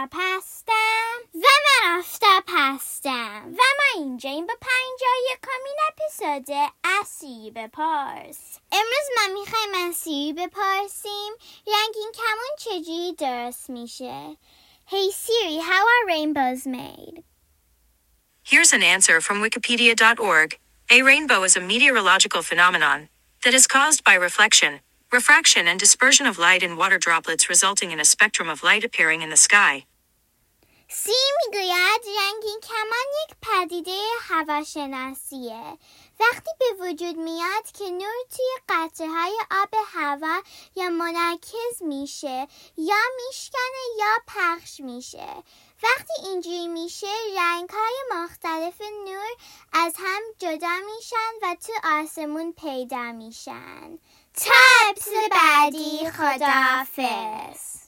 آفتاب هستم و من آفتاب هستم و ما اینجا این با پنجاه یکمین اپیزود اسیری بپرس امروز ما میخوایم اسیری بپرسیم رنگین کمون چجوری درست میشه Hey Siri, how are rainbows made? Here's an answer from Wikipedia.org. A rainbow is a meteorological phenomenon that is caused by reflection, refraction, and dispersion of light in water droplets, resulting in a spectrum of light appearing in the sky. سی می‌گوید رنگین کمان یک پدیده هواشناسیه. وقتی به وجود میاد که نور توی قطره های آب هوا یا منعکس میشه یا میشکنه یا پخش میشه. وقتی اینجوری میشه رنگ های مختلف نور از هم جدا میشن و تو آسمون پیدا میشن. تا بعدی خداحافظ.